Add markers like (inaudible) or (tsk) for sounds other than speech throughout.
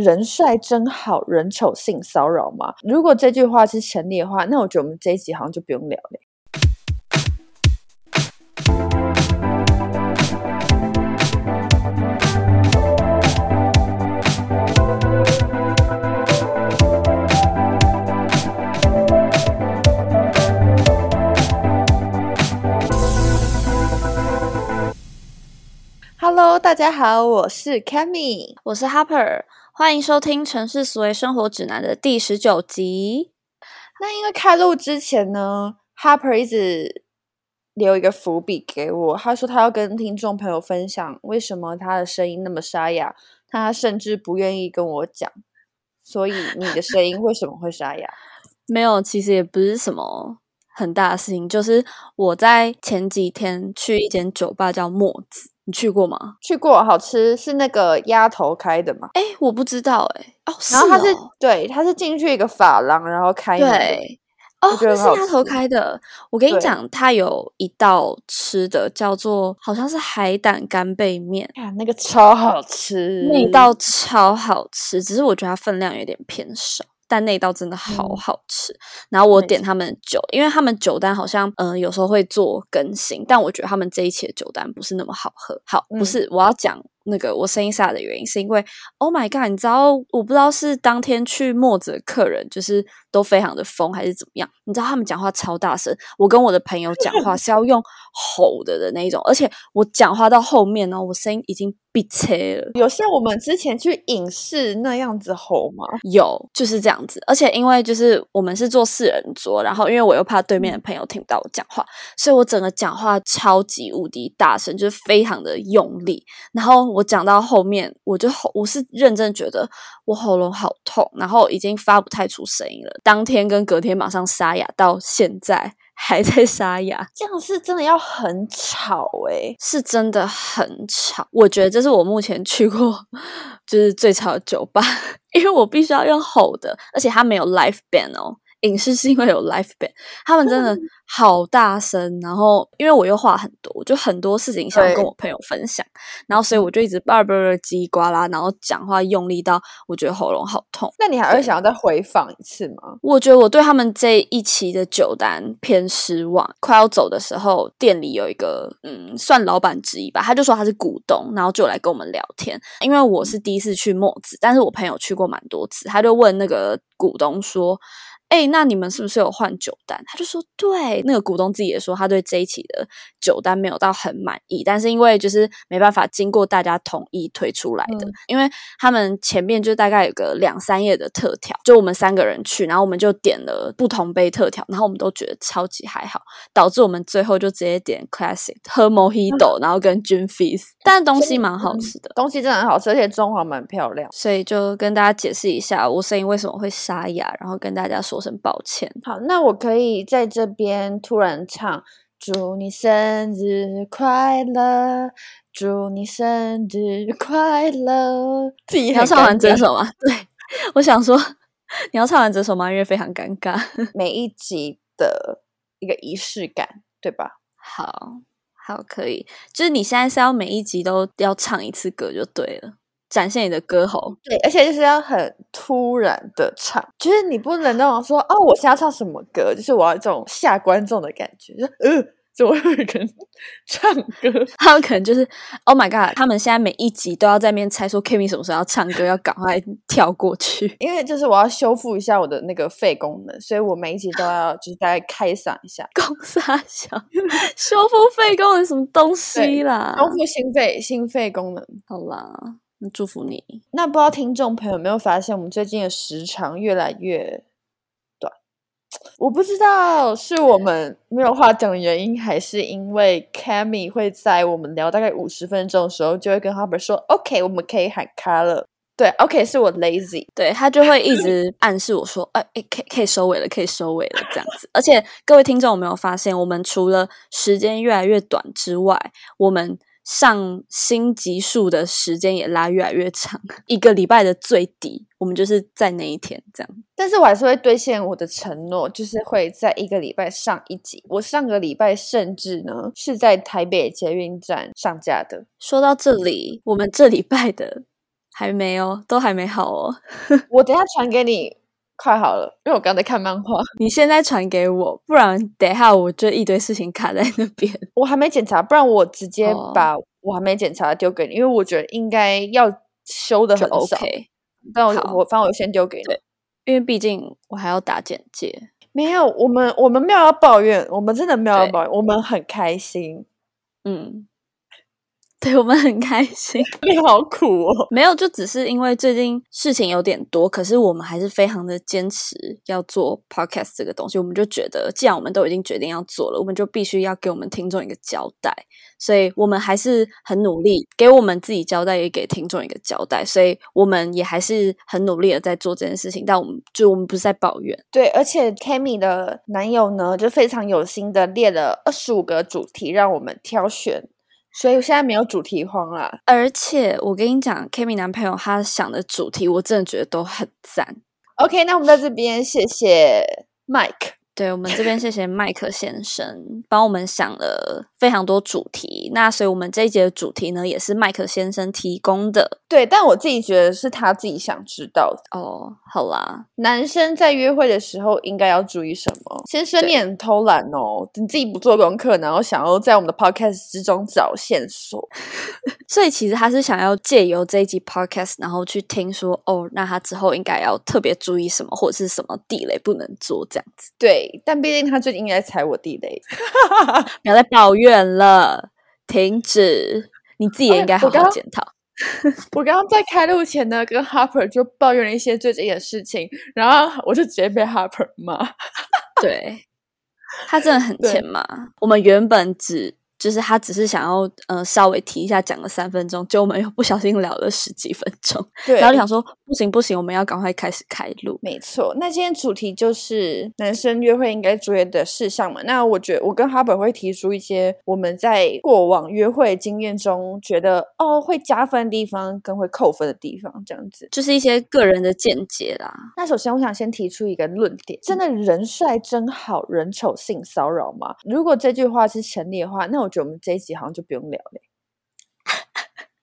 人帅真好人丑性骚扰吗？如果这句话是成立的话，那我觉得我们这一集好像就不用聊了。Hello，大家好，我是 Cammy，我是 Harper，欢迎收听《城市思维生活指南》的第十九集。那因为开录之前呢，Harper 一直留一个伏笔给我，他说他要跟听众朋友分享为什么他的声音那么沙哑，他甚至不愿意跟我讲。所以你的声音为什么会沙哑？(laughs) 没有，其实也不是什么很大的事情，就是我在前几天去一间酒吧叫墨子。你去过吗？去过，好吃，是那个鸭头开的吗？哎，我不知道，哎，哦，然后它是对，它是进去一个发廊，然后开对，哦，是鸭头开的。我跟你讲，它有一道吃的叫做好像是海胆干贝面，啊，那个超好吃，那道超好吃，只是我觉得它分量有点偏少。但那道真的好好吃，然后我点他们的酒，因为他们酒单好像嗯有时候会做更新，但我觉得他们这一期的酒单不是那么好喝。好，不是我要讲那个我声音沙的原因，是因为 Oh my God，你知道我不知道是当天去墨子的客人就是都非常的疯还是怎么样？你知道他们讲话超大声，我跟我的朋友讲话是要用吼的的那一种，而且我讲话到后面呢，我声音已经。闭切了，有像我们之前去影视那样子吼吗？有，就是这样子。而且因为就是我们是坐四人桌，然后因为我又怕对面的朋友听不到我讲话，所以我整个讲话超级无敌大声，就是非常的用力。然后我讲到后面，我就喉，我是认真觉得我喉咙好痛，然后已经发不太出声音了。当天跟隔天马上沙哑，到现在。(laughs) 还在沙哑，这样是真的要很吵诶，是真的很吵。我觉得这是我目前去过 (laughs) 就是最吵的酒吧，(laughs) 因为我必须要用吼的，而且它没有 live band 哦。影视是因为有 live band，他们真的好大声，然后因为我又话很多，我就很多事情想跟我朋友分享，然后所以我就一直叭叭叭叽里呱啦，然后讲话用力到我觉得喉咙好痛。那你还会想要再回访一次吗？我觉得我对他们这一期的酒单偏失望。快要走的时候，店里有一个嗯，算老板之一吧，他就说他是股东，然后就来跟我们聊天。因为我是第一次去墨子，但是我朋友去过蛮多次，他就问那个股东说。哎，那你们是不是有换酒单？他就说，对，那个股东自己也说，他对这一期的酒单没有到很满意，但是因为就是没办法经过大家同意推出来的，因为他们前面就大概有个两三页的特调，就我们三个人去，然后我们就点了不同杯特调，然后我们都觉得超级还好，导致我们最后就直接点 classic 喝 mojito，然后跟 gin fizz，但东西蛮好吃的，东西真的很好吃，而且装潢蛮漂亮，所以就跟大家解释一下我声音为什么会沙哑，然后跟大家说。说声抱歉。好，那我可以在这边突然唱“祝你生日快乐，祝你生日快乐”。(laughs) 你要唱完这首吗？对，我想说你要唱完这首吗？因为非常尴尬。(laughs) 每一集的一个仪式感，对吧？好好，可以。就是你现在是要每一集都要唱一次歌就对了。展现你的歌喉，对，而且就是要很突然的唱，就是你不能那种说哦，我现在唱什么歌，就是我要这种吓观众的感觉，就呃，怎么会有人 (laughs) 唱歌？他们可能就是 Oh my God，他们现在每一集都要在面猜说 Kimi 什么时候要唱歌，要赶快跳过去，因为就是我要修复一下我的那个肺功能，所以我每一集都要就是大概开嗓一下，(laughs) 功沙小修复肺功能什么东西啦？修复心肺心肺功能，好啦。祝福你。那不知道听众朋友有没有发现，我们最近的时长越来越短？(tsk) 我不知道是我们没有话讲的原因，还是因为 Cammy 会在我们聊大概五十分钟的时候，就会跟 Harper 说：“OK，我们可以喊卡了。”对，OK，是我 lazy，对他就会一直暗示我说：“哎，可可以收尾了，可以收尾了。”这样子。而且各位听众有没有发现，我们除了时间越来越短之外，我们。上新集数的时间也拉越来越长，一个礼拜的最低，我们就是在那一天这样。但是我还是会兑现我的承诺，就是会在一个礼拜上一集。我上个礼拜甚至呢是在台北捷运站上架的。说到这里，我们这礼拜的还没有，都还没好哦。(laughs) 我等一下传给你，快好了，因为我刚才看漫画，你现在传给我，不然等一下我就一堆事情卡在那边。(laughs) 我还没检查，不然我直接哦把我还没检查的丢给你，因为我觉得应该要修的很少。OK，但我我反正我先丢给你。因为毕竟我还要打简介。没有，我们我们没有要抱怨，我们真的没有要抱怨，我们很开心。嗯，对我们很开心。(laughs) 你好苦哦。没有，就只是因为最近事情有点多，可是我们还是非常的坚持要做 podcast 这个东西。我们就觉得，既然我们都已经决定要做了，我们就必须要给我们听众一个交代。所以我们还是很努力，给我们自己交代，也给听众一个交代。所以我们也还是很努力的在做这件事情。但我们就我们不是在抱怨，对，而且 Kami 的男友呢，就非常有心的列了二十五个主题让我们挑选，所以现在没有主题慌了。而且我跟你讲，Kimi 男朋友他想的主题，我真的觉得都很赞。OK，那我们在这边谢谢 Mike。对我们这边谢谢麦克先生帮我们想了非常多主题，那所以我们这一节的主题呢，也是麦克先生提供的对，但我自己觉得是他自己想知道的。哦。好啦，男生在约会的时候应该要注意什么？先生，你很偷懒哦，你自己不做功课，然后想要在我们的 podcast 之中找线索。(laughs) 所以其实他是想要借由这一集 podcast，然后去听说哦，那他之后应该要特别注意什么，或者是什么地雷不能做这样子。对，但毕竟他最近应该踩我地雷。(laughs) 不要再抱怨了，停止，你自己也哎应该好好检讨。我刚刚在开录前呢，跟 Harper 就抱怨了一些最近的事情，然后我就直接被 Harper 骂。对，他真的很 (laughs) 欠骂。我们原本只就是他只是想要呃稍微提一下，讲了三分钟，结果我们又不小心聊了十几分钟，对，然后就想说不行不行，我们要赶快开始开录。没错，那今天主题就是男生约会应该注意的事项嘛。那我觉得我跟哈本会提出一些我们在过往约会经验中觉得哦会加分的地方跟会扣分的地方，这样子。就是一些个人的见解啦，那首先我想先提出一个论点：真的人帅真好，人丑性骚扰吗？如果这句话是成立的话，那我觉得我们这一集好像就不用聊了。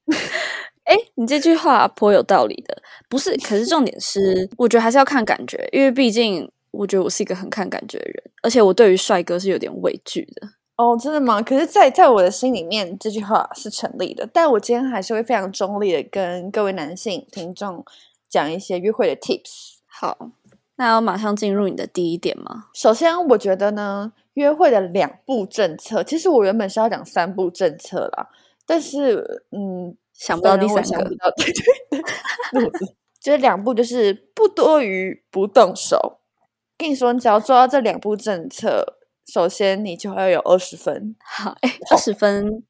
(laughs) 哎，你这句话颇有道理的，不是？可是重点是，我觉得还是要看感觉，因为毕竟我觉得我是一个很看感觉的人，而且我对于帅哥是有点畏惧的。哦，真的吗？可是在，在我的心里面，这句话是成立的。但我今天还是会非常中立的跟各位男性听众讲一些约会的 tips。好，那要马上进入你的第一点吗？首先，我觉得呢，约会的两步政策，其实我原本是要讲三步政策啦，但是，嗯，想不到第三个我想不到，对对 (laughs) 对，(laughs) 路子就是两步，就是不多余，不动手。跟你说，你只要做到这两步政策，首先你就要有二十分。好，哎，二十分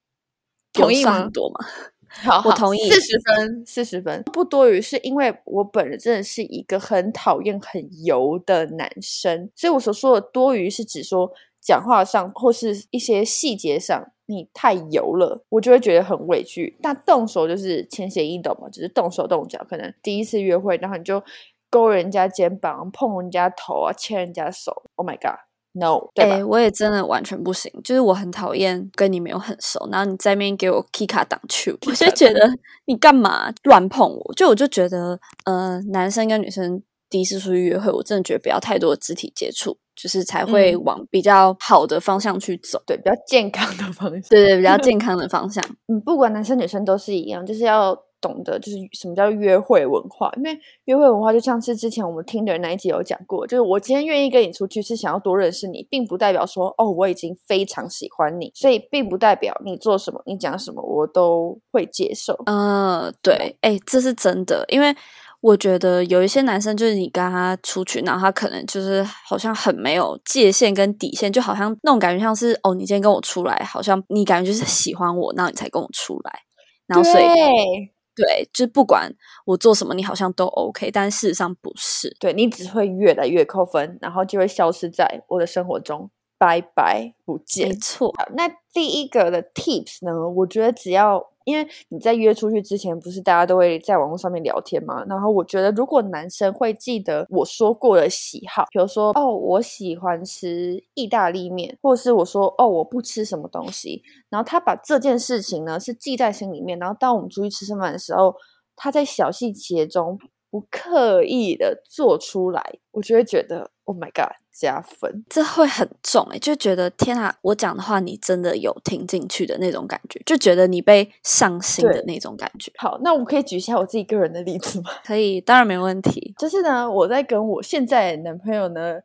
同意吗多吗？(laughs) 好，我同意四十分，四十分不多余，是因为我本人真的是一个很讨厌很油的男生，所以我所说的多余是指说讲话上或是一些细节上你太油了，我就会觉得很委屈。那动手就是浅显易懂嘛，只是动手动脚，可能第一次约会，然后你就勾人家肩膀、碰人家头啊、牵人家手，Oh my god，no，对？我也真的完全不行，就是我很讨厌跟你没有很熟，然后你在那边给我 K 卡挡去，我就觉得你干嘛乱碰我？就我就觉得，呃，男生跟女生第一次出去约会，我真的觉得不要太多肢体接触，就是才会嗯往比较好的方向去走。对，比较健康的方向。(laughs) 对对，比较健康的方向。(laughs) 嗯，不管男生女生都是一样，就是要懂得就是什么叫约会文化。因为约会文化就像是之前我们听的那一集有讲过，就是我今天愿意跟你出去是想要多认识你，并不代表说哦我已经非常喜欢你，所以并不代表你做什么你讲什么我都会接受。呃，对，哎，这是真的，因为我觉得有一些男生，就是你跟他出去，然后他可能就是好像很没有界限跟底线，就好像那种感觉像是哦，你今天跟我出来，好像你感觉就是喜欢我，然后你才跟我出来，然后所以对对，就不管我做什么，你好像都 OK，但事实上不是。对你只会越来越扣分，然后就会消失在我的生活中，拜拜不见没。错，那第一个的 tips 呢？我觉得只要因为你在约出去之前，不是大家都会在网络上面聊天嘛？然后我觉得，如果男生会记得我说过的喜好，比如说哦，我喜欢吃意大利面，或是我说哦，我不吃什么东西，然后他把这件事情呢是记在心里面，然后当我们出去吃吃饭的时候。他在小细节中不刻意的做出来，我就会觉得 Oh my God，加分。这会很重哎、就觉得天啊，我讲的话你真的有听进去的那种感觉，就觉得你被上心的那种感觉。好，那我可以举一下我自己个人的例子吗？(laughs) 可以，当然没问题。就是呢，我在跟我现在男朋友呢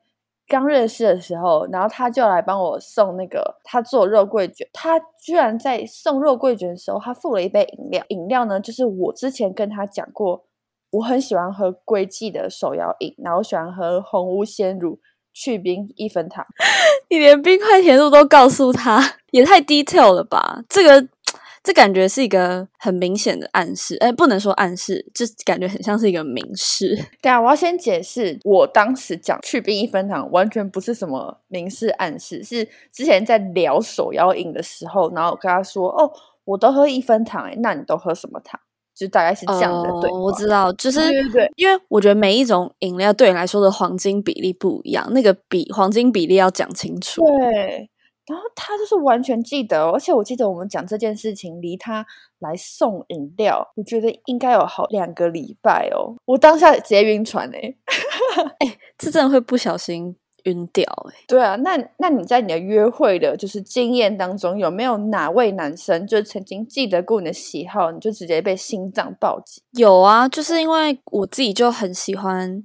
刚认识的时候，然后他就来帮我送那个他做肉桂卷，他居然在送肉桂卷的时候，他付了一杯饮料，饮料呢就是我之前跟他讲过，我很喜欢喝龟记的手摇饮，然后我喜欢喝红屋鲜乳去冰一分糖。(laughs) 你连冰块甜度都告诉他，也太 detail 了吧？这个这感觉是一个很明显的暗示，哎，不能说暗示，这感觉很像是一个明示。对啊，我要先解释，我当时讲去冰一分糖完全不是什么明示暗示，是之前在聊手摇饮的时候，然后我跟他说：“哦，我都喝一分糖，哎，那你都喝什么糖？”就大概是这样的对哦，我知道，就是对对对因为我觉得每一种饮料对你来说的黄金比例不一样，那个比黄金比例要讲清楚。对，然后他就是完全记得哦，而且我记得我们讲这件事情离他来送饮料，我觉得应该有好两个礼拜哦。我当下直接晕船 (laughs) 哎。这真的会不小心晕掉哎、对啊，那那你在你的约会的就是经验当中，有没有哪位男生就曾经记得过你的喜好，你就直接被心脏暴击？有啊，就是因为我自己就很喜欢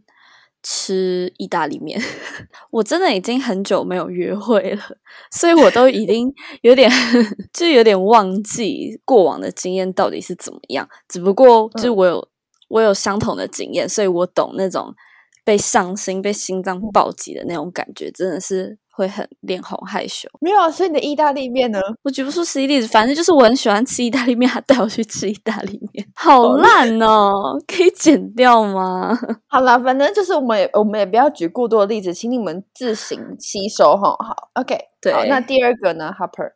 吃意大利面，(laughs) 我真的已经很久没有约会了，所以我都已经有点 (laughs) 就有点忘记过往的经验到底是怎么样。只不过就是嗯我有、我有相同的经验，所以我懂那种被上心、被心脏暴击的那种感觉，真的是会很脸红害羞。没有啊，所以你的意大利面呢？我举不出实际例子，反正就是我很喜欢吃意大利面，他带我去吃意大利面，好烂哦，可以剪掉吗？(laughs) 好啦，反正就是我们也我们也不要举过多的例子，请你们自行吸收哈。好，OK，对好，那第二个呢，Hopper。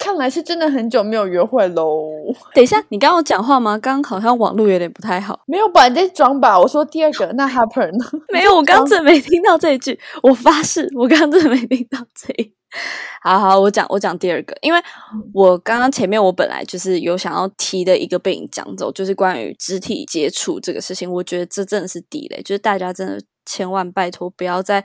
看来是真的很久没有约会喽。(laughs) 等一下，你刚刚有讲话吗？刚刚好像网络有点不太好。没有吧？你在装吧？我说第二个，那 Hopper 呢？(laughs) 没有，我刚刚真的没听到这一句。我发誓，我刚刚真的没听到这一。好好，我讲我讲第二个，因为我刚刚前面我本来就是有想要提的一个被你讲走，就是关于肢体接触这个事情，我觉得这真的是地雷，就是大家真的千万拜托不要在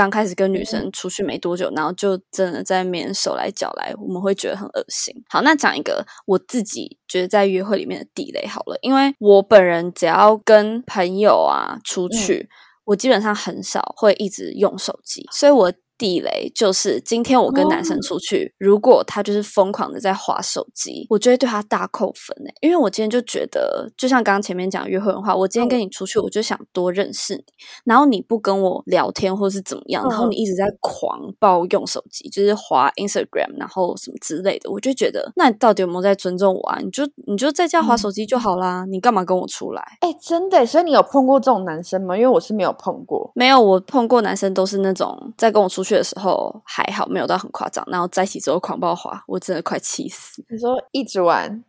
刚开始跟女生出去没多久，然后就真的在面手来脚来，我们会觉得很恶心。好，那讲一个我自己觉得在约会里面的地雷好了，因为我本人只要跟朋友啊出去，我基本上很少会一直用手机，所以我。地雷就是今天我跟男生出去，如果他就是疯狂的在划手机，我就会对他大扣分诶、因为我今天就觉得，就像刚刚前面讲约会的话，我今天跟你出去，我就想多认识你，然后你不跟我聊天或是怎么样，然后嗯你一直在狂暴用手机，就是划 Instagram，然后什么之类的，我就觉得，那你到底有没有在尊重我啊？你就你就在家划手机就好啦，你干嘛跟我出来？哎，真的，所以你有碰过这种男生吗？因为我是没有碰过。没有，我碰过男生都是那种在跟我出去的时候还好，没有到很夸张，然后在一起之后狂暴滑，我真的快气死。你说一直玩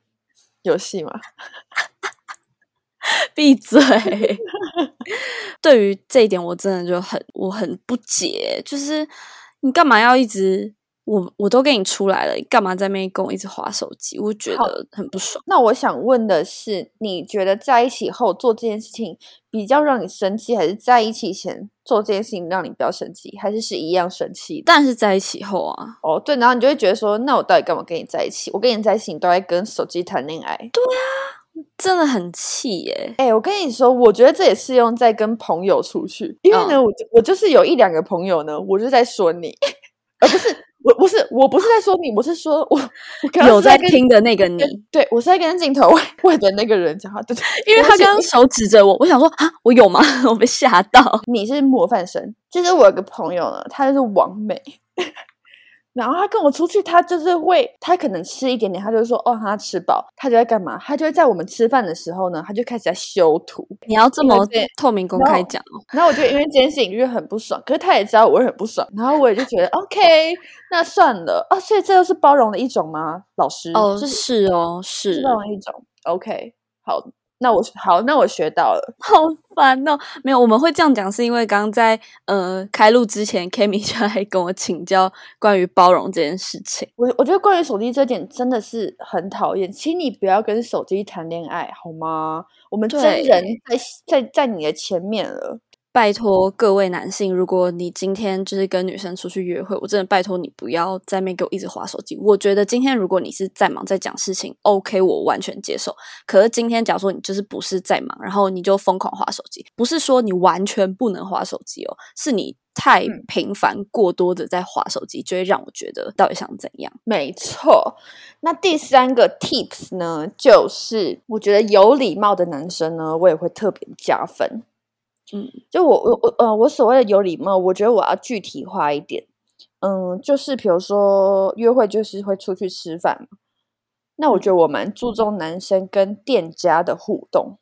游戏吗？(laughs) 闭嘴！(laughs) 对于这一点，我真的就很我很不解，就是你干嘛要一直我我都跟你出来了，你干嘛在那边跟我一直划手机？我觉得很不爽。那我想问的是，你觉得在一起后做这件事情比较让你生气，还是在一起前做这件事情让你比较生气，还是是一样生气的？但是在一起后啊，哦，对，然后你就会觉得说，那我到底干嘛跟你在一起？我跟你在一起，你都在跟手机谈恋爱。对啊真的很气耶、哎、我跟你说，我觉得这也适用在跟朋友出去，因为呢，嗯我就我就是有一两个朋友呢，我就在说你，我不是我不是在说你，我是说我有在听的那个你，对我是在跟镜头外外的那个人讲话，对对，(laughs) 因为他刚刚手指着我，我想说啊，我有吗？(laughs) 我被吓到。你是模范生，就是我有个朋友呢，他就是王美，然后他跟我出去，他就是会，他可能吃一点点，他就说哦，他吃饱，他就在干嘛？他就会在我们吃饭的时候呢，他就开始在修图，你要这么透明公开讲哦？然后我就因为这件事情就是很不爽，可是他也知道我会很不爽，然后我也就觉得 (laughs) OK，那算了啊，所以这又是包容的一种吗？老师哦，这是哦，是是包容的一种，OK，好，那我好，那我学到了。(laughs) 好烦哦！没有，我们会这样讲，是因为刚刚在呃开录之前，Kimi 就来跟我请教关于包容这件事情。我我觉得关于手机这点真的是很讨厌，请你不要跟手机谈恋爱好吗？我们真人在在在你的前面了。拜托各位男性，如果你今天就是跟女生出去约会，我真的拜托你不要在那边给我一直划手机。我觉得今天如果你是在忙在讲事情，OK，我完全接受。可是今天假如说你就是不是在忙，然后你就疯狂划手机，不是说你完全不能划手机哦，是你太嗯频繁过多的在划手机，就会让我觉得到底想怎样。没错，那第三个 tips 呢，就是我觉得有礼貌的男生呢，我也会特别加分。嗯，就我我我呃，我所谓的有礼貌，我觉得我要具体化一点。嗯，就是比如说约会，就是会出去吃饭嘛。那我觉得我蛮注重男生跟店家的互动，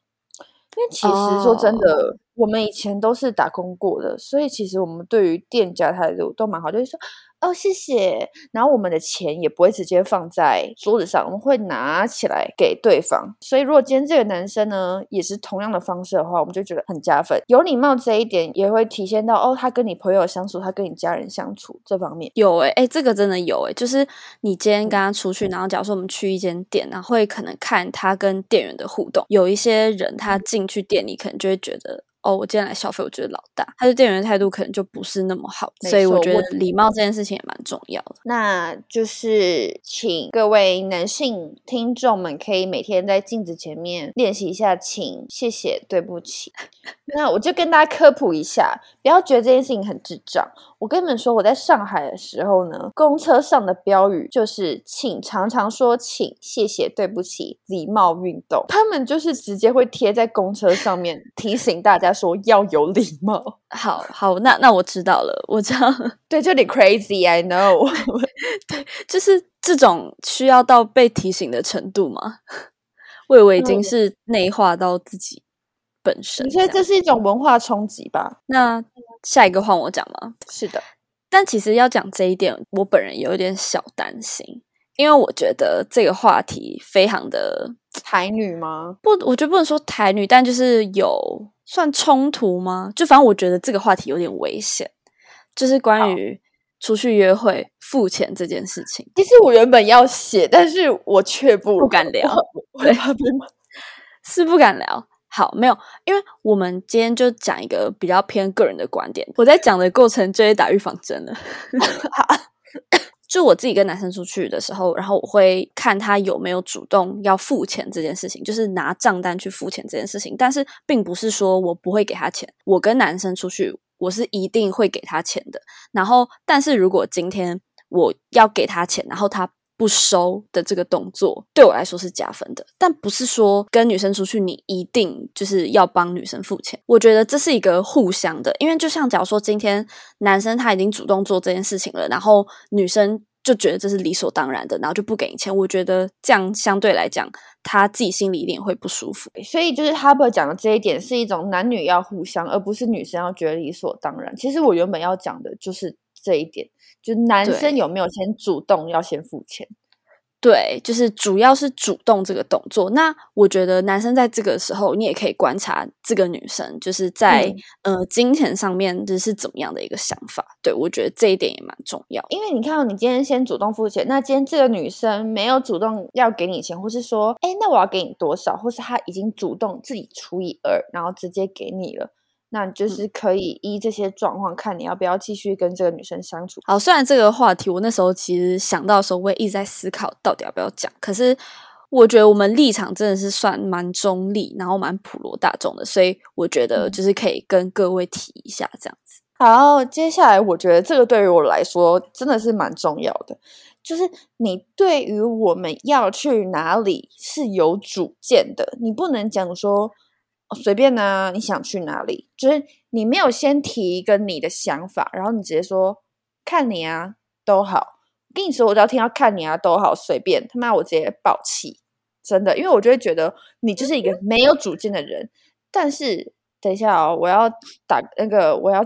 因为其实说真的，我们以前都是打工过的，所以其实我们对于店家态度都蛮好，就是说哦谢谢，然后我们的钱也不会直接放在桌子上，我们会拿起来给对方。所以如果今天这个男生呢也是同样的方式的话，我们就觉得很加分。有礼貌这一点也会体现到哦，他跟你朋友相处，他跟你家人相处这方面。有诶、诶、这个真的有诶、就是你今天跟他出去，然后假如说我们去一间店，然后会可能看他跟店员的互动。有一些人他进去店里，可能就会觉得。哦，我今天来消费，我觉得老大，他对店员的态度可能就不是那么好，所以我觉得礼貌这件事情也蛮重要的。那就是请各位男性听众们可以每天在镜子前面练习一下，请、谢谢、对不起。(laughs) 那我就跟大家科普一下，不要觉得这件事情很智障。我跟你们说，我在上海的时候呢，公车上的标语就是“请常常说请、谢谢、对不起，礼貌运动”。他们就是直接会贴在公车上面 (laughs) 提醒大家说要有礼貌。(laughs) 好好，那那我知道了，我知道，对，就你 crazy，I know。(laughs) 对就是这种需要到被提醒的程度吗？我以为已经嗯是内化到自己本身你这样。觉得这是一种文化冲击吧？那下一个换我讲吗？是的。但其实要讲这一点，我本人有一点小担心，因为我觉得这个话题非常的 (tsk) 台女吗？不，我觉得不能说台女，但就是有算冲突吗？就反正我觉得这个话题有点危险，就是关于出去约会付钱这件事情。其实我原本要写，但是我却不不敢聊 (laughs) 是不敢聊。好，没有，因为我们今天就讲一个比较偏个人的观点。我在讲的过程就会打预防针了。(laughs) 就我自己跟男生出去的时候，然后我会看他有没有主动要付钱这件事情，就是拿账单去付钱这件事情。但是并不是说我不会给他钱，我跟男生出去，我是一定会给他钱的。然后，但是如果今天我要给他钱，然后他不收的这个动作，对我来说是加分的。但不是说跟女生出去，你一定就是要帮女生付钱。我觉得这是一个互相的，因为就像假如说今天男生他已经主动做这件事情了，然后女生就觉得这是理所当然的，然后就不给你钱。我觉得这样相对来讲，他自己心里一定会不舒服。所以就是 Huber 讲的这一点是一种男女要互相，而不是女生要觉得理所当然。其实我原本要讲的就是这一点，就男生有没有先主动要先付钱。对，就是主要是主动这个动作。那我觉得男生在这个时候，你也可以观察这个女生，就是在、呃金钱上面就是怎么样的一个想法。对我觉得这一点也蛮重要。因为你看到你今天先主动付钱，那今天这个女生没有主动要给你钱，或是说，哎，那我要给你多少，或是她已经主动自己除以二，然后直接给你了，那你就是可以依这些状况看你要不要继续跟这个女生相处。好，虽然这个话题我那时候其实想到的时候，我也一直在思考到底要不要讲。可是我觉得我们立场真的是算蛮中立，然后蛮普罗大众的，所以我觉得嗯就是可以跟各位提一下这样子。好，接下来我觉得这个对于我来说真的是蛮重要的，就是你对于我们要去哪里是有主见的，你不能讲说随便啊，你想去哪里，就是你没有先提一个你的想法，然后你直接说看你啊都好。跟你说，我只要听到看你啊都好，随便他妈我直接爆气，真的，因为我就会觉得你就是一个没有主见的人。但是等一下哦，我要打那个，我要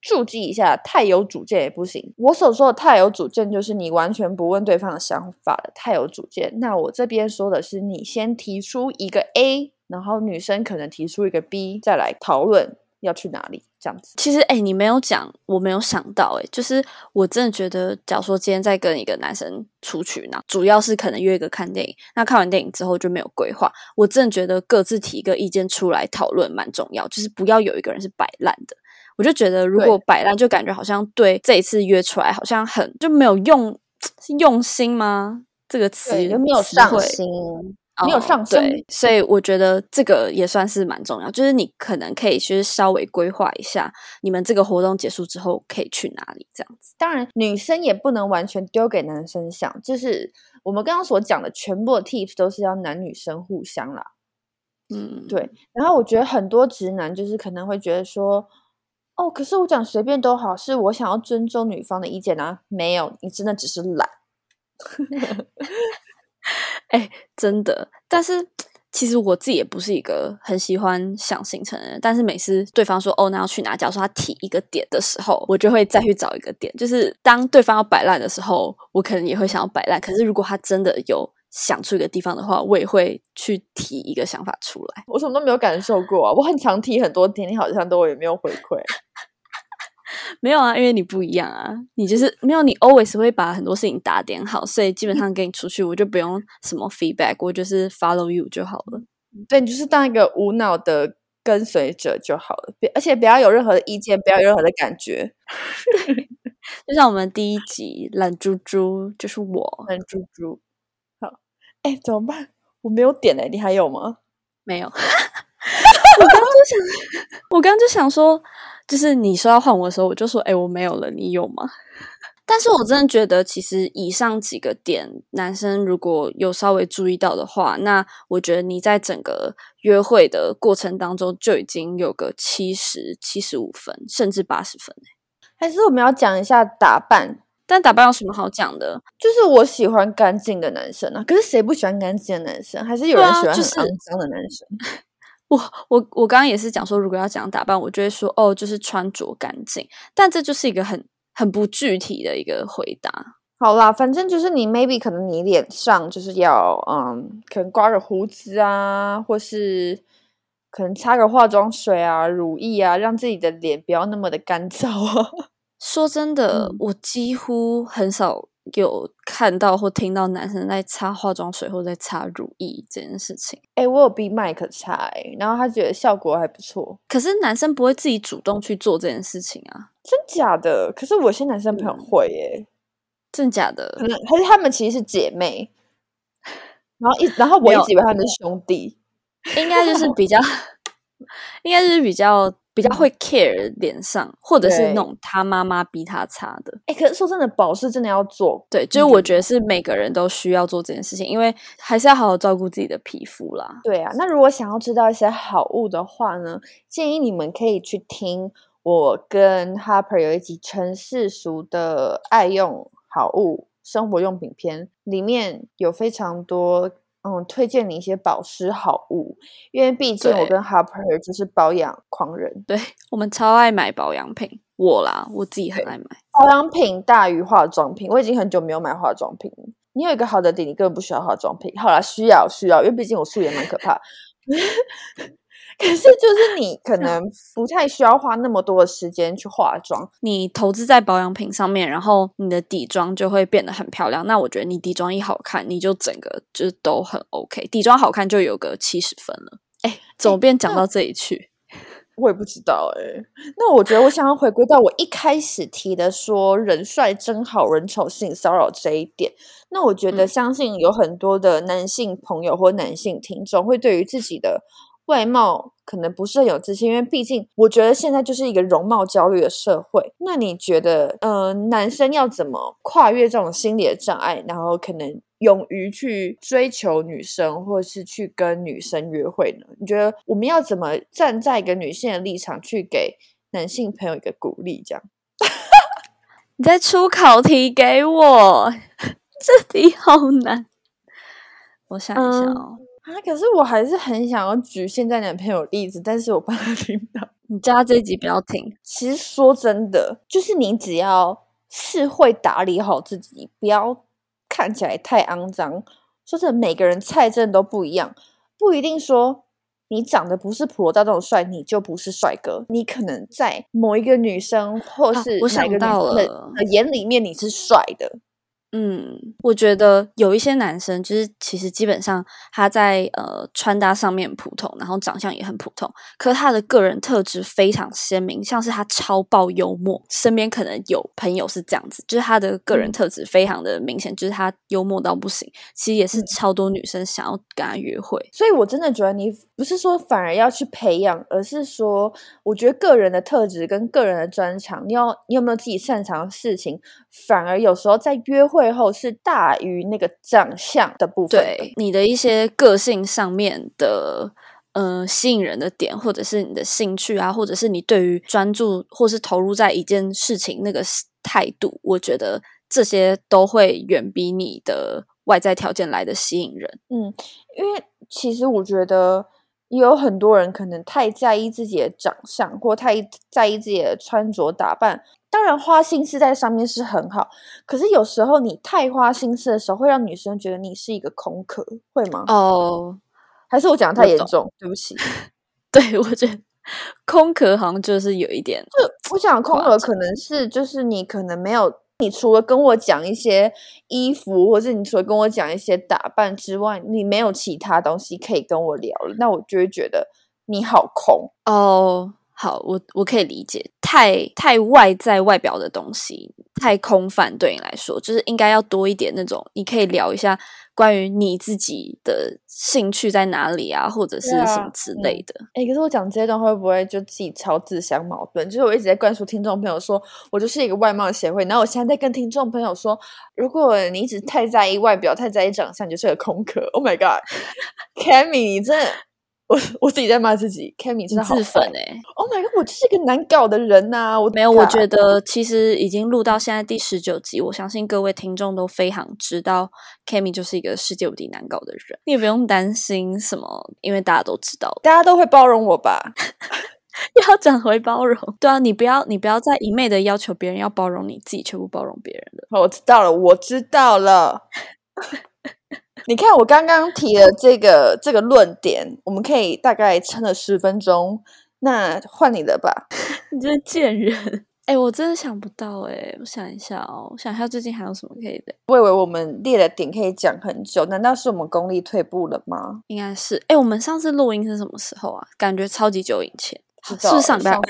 注记一下，太有主见也不行。我所说的太有主见，就是你完全不问对方的想法的太有主见。那我这边说的是，你先提出一个 A，然后女生可能提出一个 B，再来讨论要去哪里这样子。其实，哎、你没有讲，我没有想到、哎，就是我真的觉得，假如说今天在跟一个男生出去呢，主要是可能约一个看电影，那看完电影之后就没有规划，我真的觉得各自提一个意见出来讨论蛮重要，就是不要有一个人是摆烂的。我就觉得，如果对摆烂，就感觉好像对这一次约出来好像很就没有用，(tsk) 是用心吗？这个词对，就没有上心，没有哦上心。对，所以我觉得这个也算是蛮重要，就是你可能可以去稍微规划一下，你们这个活动结束之后可以去哪里这样子。当然，女生也不能完全丢给男生想，就是我们刚刚所讲的全部的 tips 都是要男女生互相啦。嗯，对，然后我觉得很多直男就是可能会觉得说，哦，可是我讲随便都好，是我想要尊重女方的意见啊。没有，你真的只是懒。(laughs) 哎，真的。但是其实我自己也不是一个很喜欢想行程的人，但是每次对方说哦，那要去哪？假如说他提一个点的时候，我就会再去找一个点。就是当对方要摆烂的时候，我可能也会想要摆烂。可是如果他真的有想出一个地方的话，我也会去提一个想法出来。我什么都没有感受过啊，我很常提很多点，你好像都也没有回馈。(laughs) 没有啊，因为你不一样啊，你就是没有你 always 会把很多事情打点好，所以基本上跟你出去，我就不用什么 feedback，我就是 follow you 就好了。对，你就是当一个无脑的跟随者就好了，别而且不要有任何的意见，不要有任何的感觉。(laughs) 就像我们第一集懒猪猪就是我，懒猪猪。好，哎，怎么办？我没有点哎、你还有吗？没有。(laughs) 我刚刚就想，我刚刚就想说，就是你说要换我的时候，我就说，哎、我没有了，你有吗？(laughs) 但是我真的觉得，其实以上几个点，男生如果有稍微注意到的话，那我觉得你在整个约会的过程当中就已经有个七十七十五分，甚至八十分欸。还是我们要讲一下打扮？但打扮有什么好讲的？就是我喜欢干净的男生啊，可是谁不喜欢干净的男生？还是有人喜欢很肮脏的男生？我我我刚刚也是讲说，如果要讲打扮，我就会说哦，就是穿着干净，但这就是一个很很不具体的一个回答。好啦，反正就是你 maybe 可能你脸上就是要嗯，可能刮个胡子啊，或是可能擦个化妆水啊、乳液啊，让自己的脸不要那么的干燥啊。(laughs) 说真的，嗯我几乎很少有看到或听到男生在擦化妆水或在擦乳液这件事情。哎、我有逼麦克擦、欸，然后他觉得效果还不错，可是男生不会自己主动去做这件事情啊，真假的？可是我有些男生朋友嗯会耶、真假的可？能还是他们其实是姐妹，然后一然后我一直以为他们是兄弟。应该就是比较，(laughs) 应该就是比较比较会 care 脸上，或者是对那种他妈妈逼他擦的。哎、可是说真的，保湿真的要做。对，就是我觉得是每个人都需要做这件事情，因为还是要好好照顾自己的皮肤啦。对啊，那如果想要知道一些好物的话呢，建议你们可以去听我跟 Harper 有一集陈世俗的爱用好物生活用品篇，里面有非常多嗯推荐你一些保湿好物，因为毕竟我跟 Harper 就是保养狂人，对我们超爱买保养品，我啦，我自己很爱买。保养品大于化妆品，我已经很久没有买化妆品。你有一个好的底，你根本不需要化妆品。好啦，需要需要，因为毕竟我素颜蛮可怕。(laughs) (laughs) 可是就是你可能不太需要花那么多的时间去化妆，你投资在保养品上面，然后你的底妆就会变得很漂亮。那我觉得你底妆一好看，你就整个就是都很 OK。底妆好看就有个七十分了。哎，怎么变讲到这里去？(laughs) 我也不知道哎、那我觉得我想要回归到我一开始提的说人帅真好人丑性骚扰这一点。那我觉得嗯相信有很多的男性朋友或男性听众会对于自己的外貌可能不是很有自信，因为毕竟我觉得现在就是一个容貌焦虑的社会。那你觉得，呃，男生要怎么跨越这种心理的障碍，然后可能勇于去追求女生，或是去跟女生约会呢？你觉得我们要怎么站在一个女性的立场去给男性朋友一个鼓励？这样 (laughs) 你在出考题给我，(laughs) 这题好难。我想一下嗯哦，啊，可是我还是很想要举现在男朋友例子，但是我怕他听不到。你叫他这一集不要听。其实说真的，就是你只要是会打理好自己，不要看起来太肮脏。说真的，每个人菜真的都不一样，不一定说你长得不是普罗大众帅，你就不是帅哥。你可能在某一个女生或是我哪个女想到了的眼里面，你是帅的。嗯，我觉得有一些男生，就是其实基本上他在呃穿搭上面普通，然后长相也很普通，可是他的个人特质非常鲜明，像是他超爆幽默，身边可能有朋友是这样子，就是他的个人嗯特质非常的明显，就是他幽默到不行，其实也是嗯超多女生想要跟他约会。所以，我真的觉得你不是说反而要去培养，而是说，我觉得个人的特质跟个人的专长，你要你有没有自己擅长的事情，反而有时候在约会后是大于那个长相的部分的。对你的一些个性上面的。呃，吸引人的点，或者是你的兴趣啊，或者是你对于专注或是投入在一件事情那个态度，我觉得这些都会远比你的外在条件来的吸引人。嗯，因为其实我觉得也有很多人可能太在意自己的长相，或太在意自己的穿着打扮。当然，花心思在上面是很好，可是有时候你太花心思的时候，会让女生觉得你是一个空壳，会吗？哦，还是我讲的太严重？对不起，(laughs) 对，我觉得空壳好像就是有一点，就我讲的空夸壳可能是就是你可能没有，你除了跟我讲一些衣服，或是你除了跟我讲一些打扮之外，你没有其他东西可以跟我聊了，那我就会觉得你好空。哦，好，我我可以理解，太太外在外表的东西太空泛，对你来说，就是应该要多一点那种，你可以聊一下关于你自己的兴趣在哪里啊，或者是什么之类的。哎、可是我讲这些段会不会就自己超自相矛盾？就是我一直在灌输听众朋友说，我就是一个外貌协会，然后我现在在跟听众朋友说，如果你一直太在意外表、太在意长相，你就是个空壳。Oh my god，Cammy，你真的，我我自己在骂自己的好自粉烦哎、Oh my god，我就是一个难搞的人呐、我没有，我觉得其实已经录到现在第十九集，我相信各位听众都非常知道，Kimi 就是一个世界无敌难搞的人，你也不用担心什么，因为大家都知道。大家都会包容我吧？(laughs) 要讲回包容，对啊，你不要你不要再一昧的要求别人要包容你自己，却不包容别人了。好我知道了，我知道了。(laughs) 你看，我刚刚提了这个这个论点，我们可以大概撑了十分钟。那换你的吧。(laughs) 你这贱人！哎、我真的想不到哎、我想一下哦，我想一下最近还有什么可以的？我以为我们列的点可以讲很久，难道是我们功力退步了吗？应该是哎、我们上次录音是什么时候啊？感觉超级久以前，是不是上礼拜二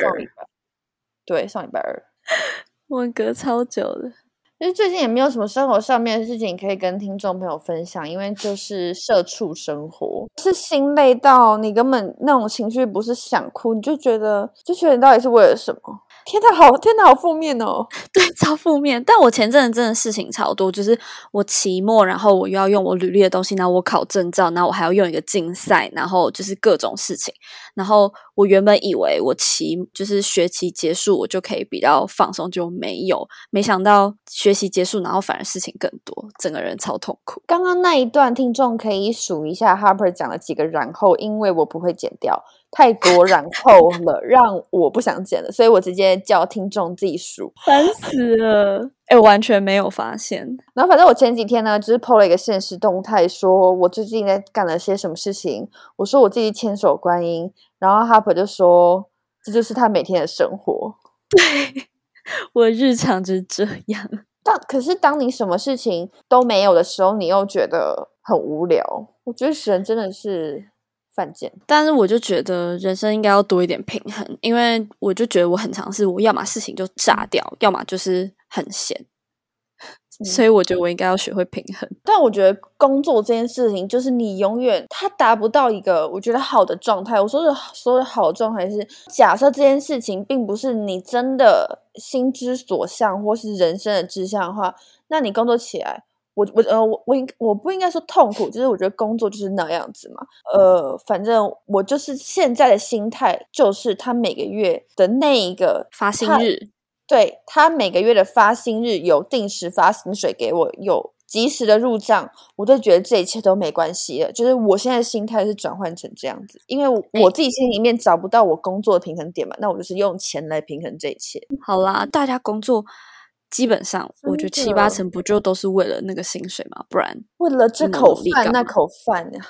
对，上礼拜二。(laughs) 我们隔超久的。其实最近也没有什么生活上面的事情可以跟听众朋友分享，因为就是社畜生活，是心累到你根本那种情绪不是想哭，你就觉得就觉得你到底是为了什么？天哪，好天哪，好负面哦！(laughs) 对，超负面。但我前阵子真的事情超多，就是我期末，然后我又要用我履历的东西，然后我考证照，然后我还要用一个竞赛，然后就是各种事情。然后我原本以为我期就是学期结束，我就可以比较放松，就没有，没想到学习结束，然后反而事情更多，整个人超痛苦。刚刚那一段，听众可以数一下 Harper 讲了几个然后，因为我不会剪掉，太多然后了，让我不想剪了，所以我直接叫听众自己数。烦死了！哎、我完全没有发现。然后反正我前几天呢，就是 PO 了一个现实动态，说我最近在干了些什么事情。我说我自己千手观音，然后 Harper 就说这就是他每天的生活。对 (laughs) 我日常就是这样。但可是当你什么事情都没有的时候，你又觉得很无聊。我觉得人真的是犯贱。但是我就觉得人生应该要多一点平衡，因为我就觉得我很尝试我要么事情就炸掉，要么就是很闲，所以我觉得我应该要学会平衡。但我觉得工作这件事情，就是你永远它达不到一个我觉得好的状态。我说的说的好的状态是，假设这件事情并不是你真的心之所向，或是人生的志向的话，那你工作起来，我我呃我我应我不应该说痛苦，就是我觉得工作就是那样子嘛。呃，反正我就是现在的心态，就是他每个月的那一个发薪日，对他每个月的发薪日有定时发薪水给我，有及时的入账，我都觉得这一切都没关系了。就是我现在的心态是转换成这样子，因为我自己心里面找不到我工作的平衡点嘛，那我就是用钱来平衡这一切。好啦，大家工作基本上我觉得七八成不就都是为了那个薪水嘛，不然为了这口饭那口饭呀，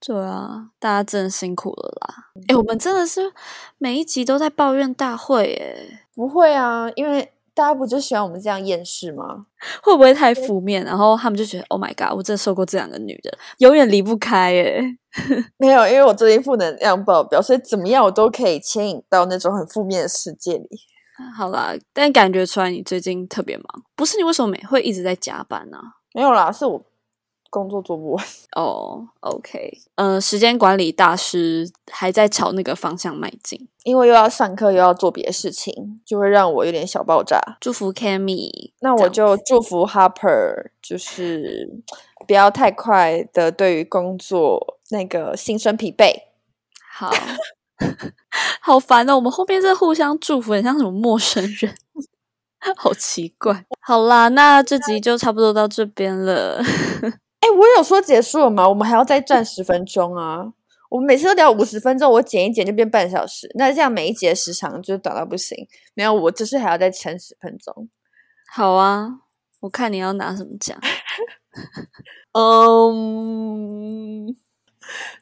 对啊，大家真的辛苦了啦！哎，我们真的是每一集都在抱怨大会，哎，不会啊，因为大家不就喜欢我们这样厌世吗？(laughs) 会不会太负面？然后他们就觉得，Oh my god，我真的受过这两个女人，永远离不开，哎，(laughs) 没有，因为我最近负能量爆表，所以怎么样我都可以牵引到那种很负面的世界里。好啦，但感觉出来你最近特别忙，不是你为什么每会一直在加班呢？没有啦，是我。工作做不完 (laughs) 哦，OK，嗯，时间管理大师还在朝那个方向迈进，因为又要上课又要做别的事情，就会让我有点小爆炸。祝福 Cammy，那我就祝福 Harper，就是不要太快的对于工作那个心生疲惫。好 (laughs) 好烦哦，我们后面在互相祝福，很像什么陌生人，(laughs) 好奇怪。好啦，那这集就差不多到这边了。(laughs) 哎，我有说结束了吗？我们还要再站十分钟啊！我们每次都聊五十分钟，我剪一剪就变半小时，那这样每一节时长就短到不行。没有，我就是还要再撑十分钟。好啊，我看你要拿什么奖。嗯，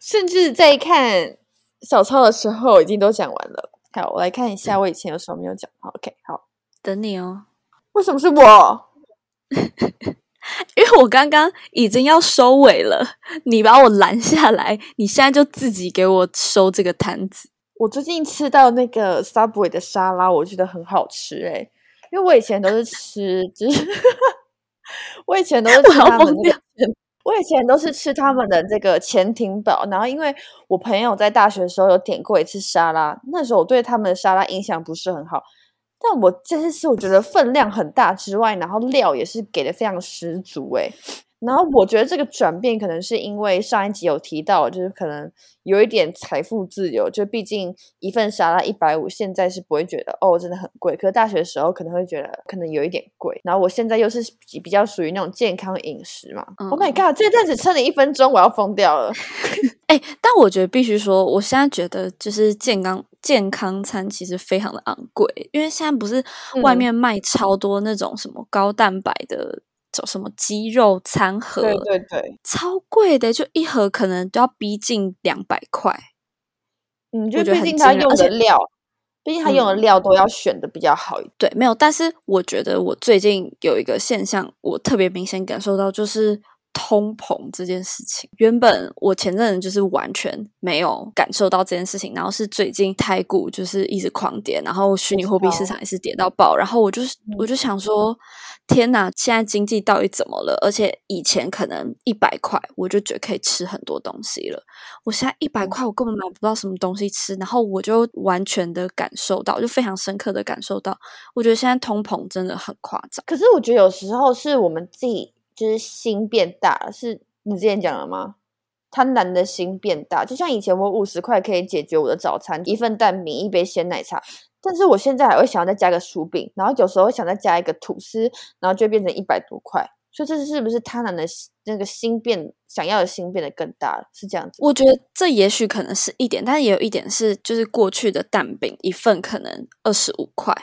甚至在看小抄的时候，已经都讲完了。好，我来看一下我以前有什么没有讲。OK，好，等你哦。为什么是我？(laughs) 因为我刚刚已经要收尾了，你把我拦下来，你现在就自己给我收这个摊子。我最近吃到那个 Subway 的沙拉，我觉得很好吃诶，因为我以前都是吃，就是 (laughs) 我以前都是吃他们的，我以前都是吃他们的这个潜艇堡。然后因为我朋友在大学的时候有点过一次沙拉，那时候我对他们的沙拉印象不是很好。但我这次吃我觉得分量很大之外，然后料也是给的非常十足诶。然后我觉得这个转变可能是因为上一集有提到，就是可能有一点财富自由，就毕竟一份沙拉一百五，现在是不会觉得哦真的很贵，可是大学的时候可能会觉得可能有一点贵。然后我现在又是比较属于那种健康饮食嘛，Oh my god，这段只撑了一分钟，我要疯掉了。(laughs) 哎，但我觉得必须说，我现在觉得就是健康。健康餐其实非常的昂贵，因为现在不是外面卖超多那种什么高蛋白的，走什么鸡肉餐盒，对对对，超贵的，就一盒可能都要逼近两百块。嗯，就毕竟他用的料，毕竟他用的料都要选的比较好一点。对，没有，但是我觉得我最近有一个现象，我特别明显感受到，就是。通膨这件事情，原本我前阵子就是完全没有感受到这件事情，然后是最近太股就是一直狂跌，然后虚拟货币市场也是跌到爆，然后我就是我就想说，天哪，现在经济到底怎么了？而且以前可能一百块我就觉得可以吃很多东西了，我现在一百块我根本买不到什么东西吃，然后我就完全的感受到，就非常深刻的感受到，我觉得现在通膨真的很夸张。可是我觉得有时候是我们自己。就是心变大了，是你之前讲了吗？贪婪的心变大，就像以前我五十块可以解决我的早餐，一份蛋饼，一杯鲜奶茶，但是我现在还会想要再加个薯饼，然后有时候想再加一个吐司，然后就变成一百多块。所以这是不是贪婪的那个心变，想要的心变得更大了？是这样子？我觉得这也许可能是一点，但也有一点是，就是过去的蛋饼一份可能二十五块。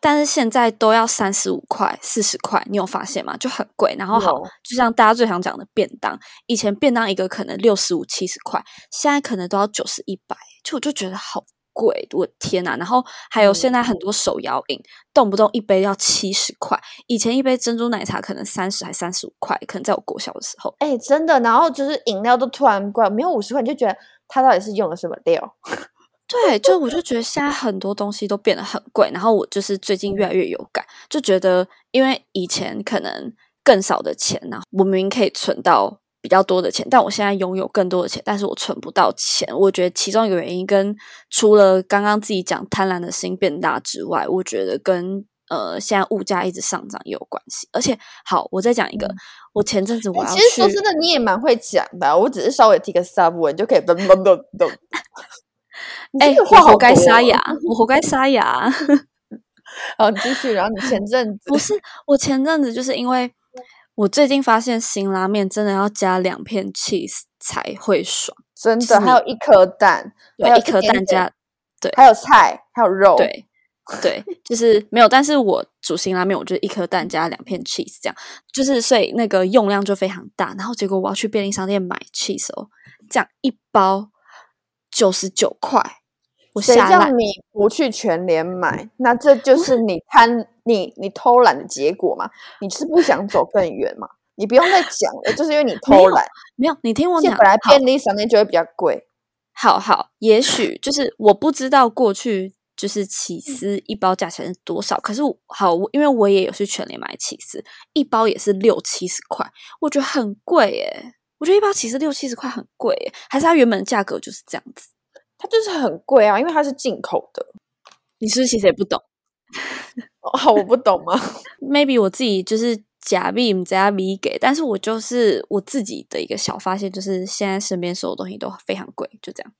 但是现在都要三十五块、四十块，你有发现吗？就很贵。然后好，就像大家最常讲的便当，以前便当一个可能六十五、七十块，现在可能都要九十、一百，就我就觉得好贵，我天呐！然后还有现在很多手摇饮，动不动一杯要七十块，以前一杯珍珠奶茶可能三十还三十五块，可能在我国小的时候，哎，真的。然后就是饮料都突然贵，没有五十块，你就觉得它到底是用了什么料？对，就我就觉得现在很多东西都变得很贵，然后我就是最近越来越有感，就觉得因为以前可能更少的钱呢，我明明可以存到比较多的钱，但我现在拥有更多的钱，但是我存不到钱。我觉得其中一个原因跟除了刚刚自己讲贪婪的心变大之外，我觉得跟呃现在物价一直上涨也有关系。而且好，我再讲一个，我前阵子我要其实说真的，你也蛮会讲的，我只是稍微提个 sub 文就可以噔噔噔噔。哎，(laughs) 我活该沙哑，我活该沙哑。好，继续。然后你前阵子不是我前阵子，就是因为我最近发现新拉面真的要加两片 cheese 才会爽，真的。还有一颗蛋，还有一颗蛋加对，还有菜，还有肉，对对，就是没有。但是我煮新拉面，我就一颗蛋加两片 cheese，这样就是所以那个用量就非常大。然后结果我要去便利商店买 cheese 哦。这样一包九十九块，我谁。叫你不去全联买？那这就是你贪你你偷懒的结果嘛？你是不想走更远嘛？你不用再讲了，就是因为你偷懒。没有，你听我讲本来，便利商店就会比较贵，好好，也许就是我不知道过去就是起司一包价钱是多少，可是好，我因为我也有去全联买起司，一包也是六七十块，我觉得很贵耶。我觉得一包其实六七十块很贵耶，还是它原本的价格就是这样子？它就是很贵啊，因为它是进口的。你是不是其实也不懂哦，我不懂吗？？(laughs) maybe 我自己就是假币唔加米给，但是我就是我自己的一个小发现，就是现在身边所有东西都非常贵，就这样。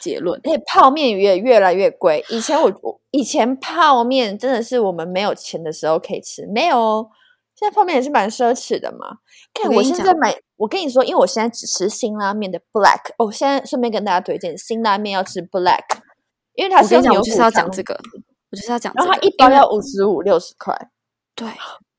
结论。而且泡面也越来越贵。以前我我以前泡面真的是我们没有钱的时候可以吃，没有哦。现在泡面也是蛮奢侈的嘛。看我现在买，我跟你说，因为我现在只吃辛拉面的 black。哦，现在顺便跟大家推荐辛拉面要吃 black，因为它是牛骨我就是要讲这个，我就是要讲这个，然后它一包要五十五六十块。对，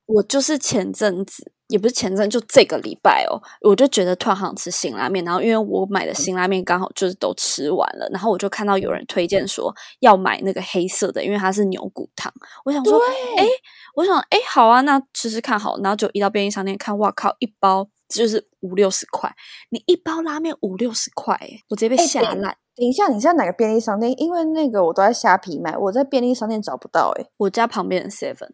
我就是前阵子，也不是前阵，就这个礼拜哦，我就觉得突然好想吃辛拉面，然后因为我买的辛拉面刚好就是都吃完了，然后我就看到有人推荐说要买那个黑色的，因为它是牛骨汤。我想说，哎，我想，哎，好啊，那吃吃看好，然后就一到便利商店看，哇靠，一包就是五六十块，你一包拉面五六十块，哎，我直接被吓烂。等一下，你在哪个便利商店？因为那个我都在虾皮买，我在便利商店找不到、欸。哎，我家旁边的 Seven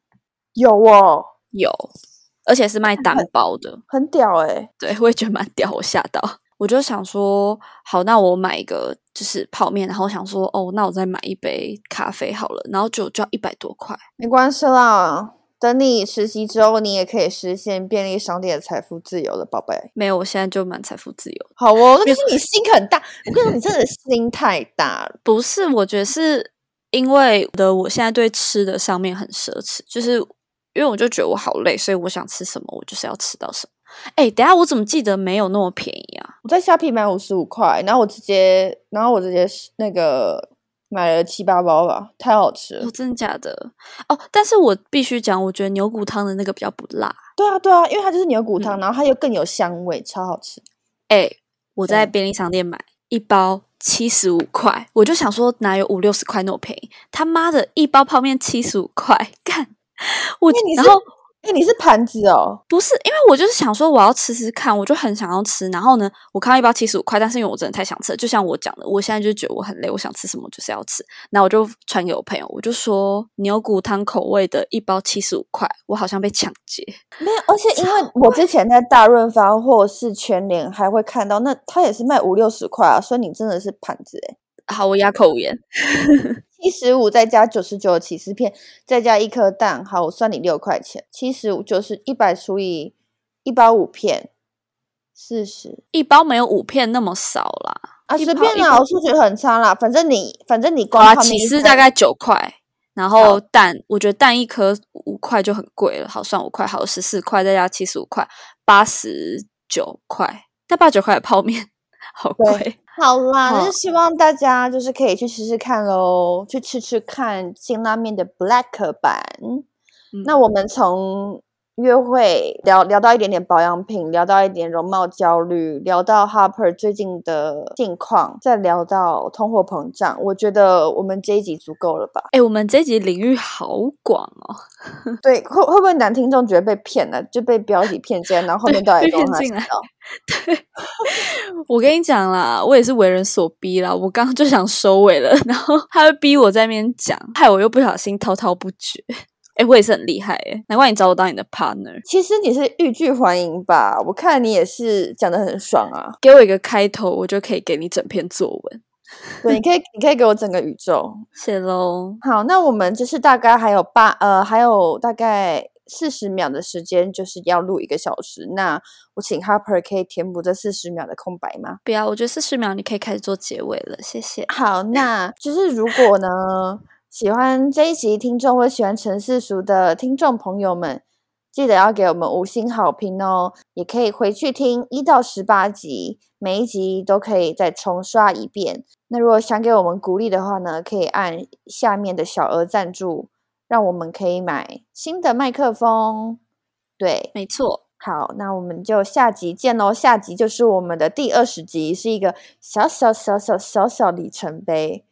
有哦，有，而且是卖单包的。很屌哎、对，我也觉得蛮屌，我吓到。我就想说，好，那我买一个就是泡面，然后想说，哦，那我再买一杯咖啡好了，然后就就要一百多块。没关系啦。等你实习之后，你也可以实现便利商店的财富自由了，宝贝。没有，我现在就蛮财富自由。好哦，那就是你心很大。我跟你说，你真的心太大了。不是，我觉得是因为的，我现在对吃的上面很奢侈，就是因为我就觉得我好累，所以我想吃什么，我就是要吃到什么。哎，等下我怎么记得没有那么便宜啊？我在虾皮买五十五块，然后我直接，然后我直接那个买了七八包吧，太好吃了哦，。真的假的？哦，但是我必须讲，我觉得牛骨汤的那个比较不辣。对啊，对啊，因为它就是牛骨嗯汤，然后它又更有香味，超好吃。哎、我在嗯便利商店买一包七十五块，我就想说哪有五六十块那么便宜？他妈的，一包泡面七十五块，干 (laughs) 我然后哎，你是盘子哦，不是因为我就是想说我要吃吃看，我就很想要吃。然后呢，我看到一包七十五块，但是因为我真的太想吃了，就像我讲的，我现在就觉得我很累，我想吃什么就是要吃。然后我就传给我朋友，我就说牛骨汤口味的一包七十五块，我好像被抢劫。没有，而且因为我之前在大润发或是全联还会看到，那它也是卖五六十块啊，所以你真的是盘子哎。好，我哑口无言。(laughs) 七十五再加九十九的起司片，再加一颗蛋，好，我算你六块钱。七十五就是一百除以一包五片，四十一包没有五片那么少啦。啊，一随便啦，我数学很差啦。反正你，反正你好啦，光泡面一颗起司大概九块，然好后蛋，我觉得蛋一颗五块就很贵了，好算五块，好十四块，再加七十五块，八十九块，但八九块的泡面 (laughs) 好对贵。好啦，那好就希望大家就是可以去试试看喽，去吃吃看辛拉面的 Black 版。嗯那我们从约会聊聊到一点点保养品，聊到一点容貌焦虑，聊到 Harper 最近的近况，再聊到通货膨胀。我觉得我们这一集足够了吧？哎、我们这一集领域好广哦，(laughs) 对，会会不会男听众觉得被骗了，就被标题骗进来，然后后面对被到底跟骗进来他知道？我跟你讲啦，我也是为人所逼啦。我刚刚就想收尾了，然后他会逼我在那边讲，害我又不小心滔滔不绝。哎、我也是很厉害哎，难怪你找我当你的 partner。其实你是欲拒还迎吧？我看你也是讲的很爽啊。给我一个开头，我就可以给你整篇作文。对，你可以，你可以给我整个宇宙。谢喽。好，那我们就是大概还有八呃，还有大概四十秒的时间，就是要录一个小时。那我请 Harper 可以填补这四十秒的空白吗？不要，我觉得四十秒你可以开始做结尾了，谢谢。好，那就是如果呢，喜欢这一集听众或喜欢陈世俗的听众朋友们，记得要给我们五星好评哦。也可以回去听一到十八集，每一集都可以再重刷一遍。那如果想给我们鼓励的话呢，可以按下面的小额赞助，让我们可以买新的麦克风。对，没错，好，那我们就下集见喽。下集就是我们的第二十集，是一个小小小小小小里程碑。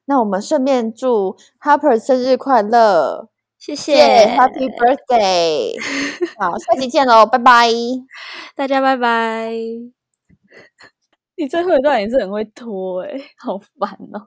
好，那我们顺便祝 Harper 生日快乐，谢谢，Happy Birthday！(laughs) 好，下集见喽，拜拜，大家拜拜。你最后一段也是很会拖哎，好烦哦。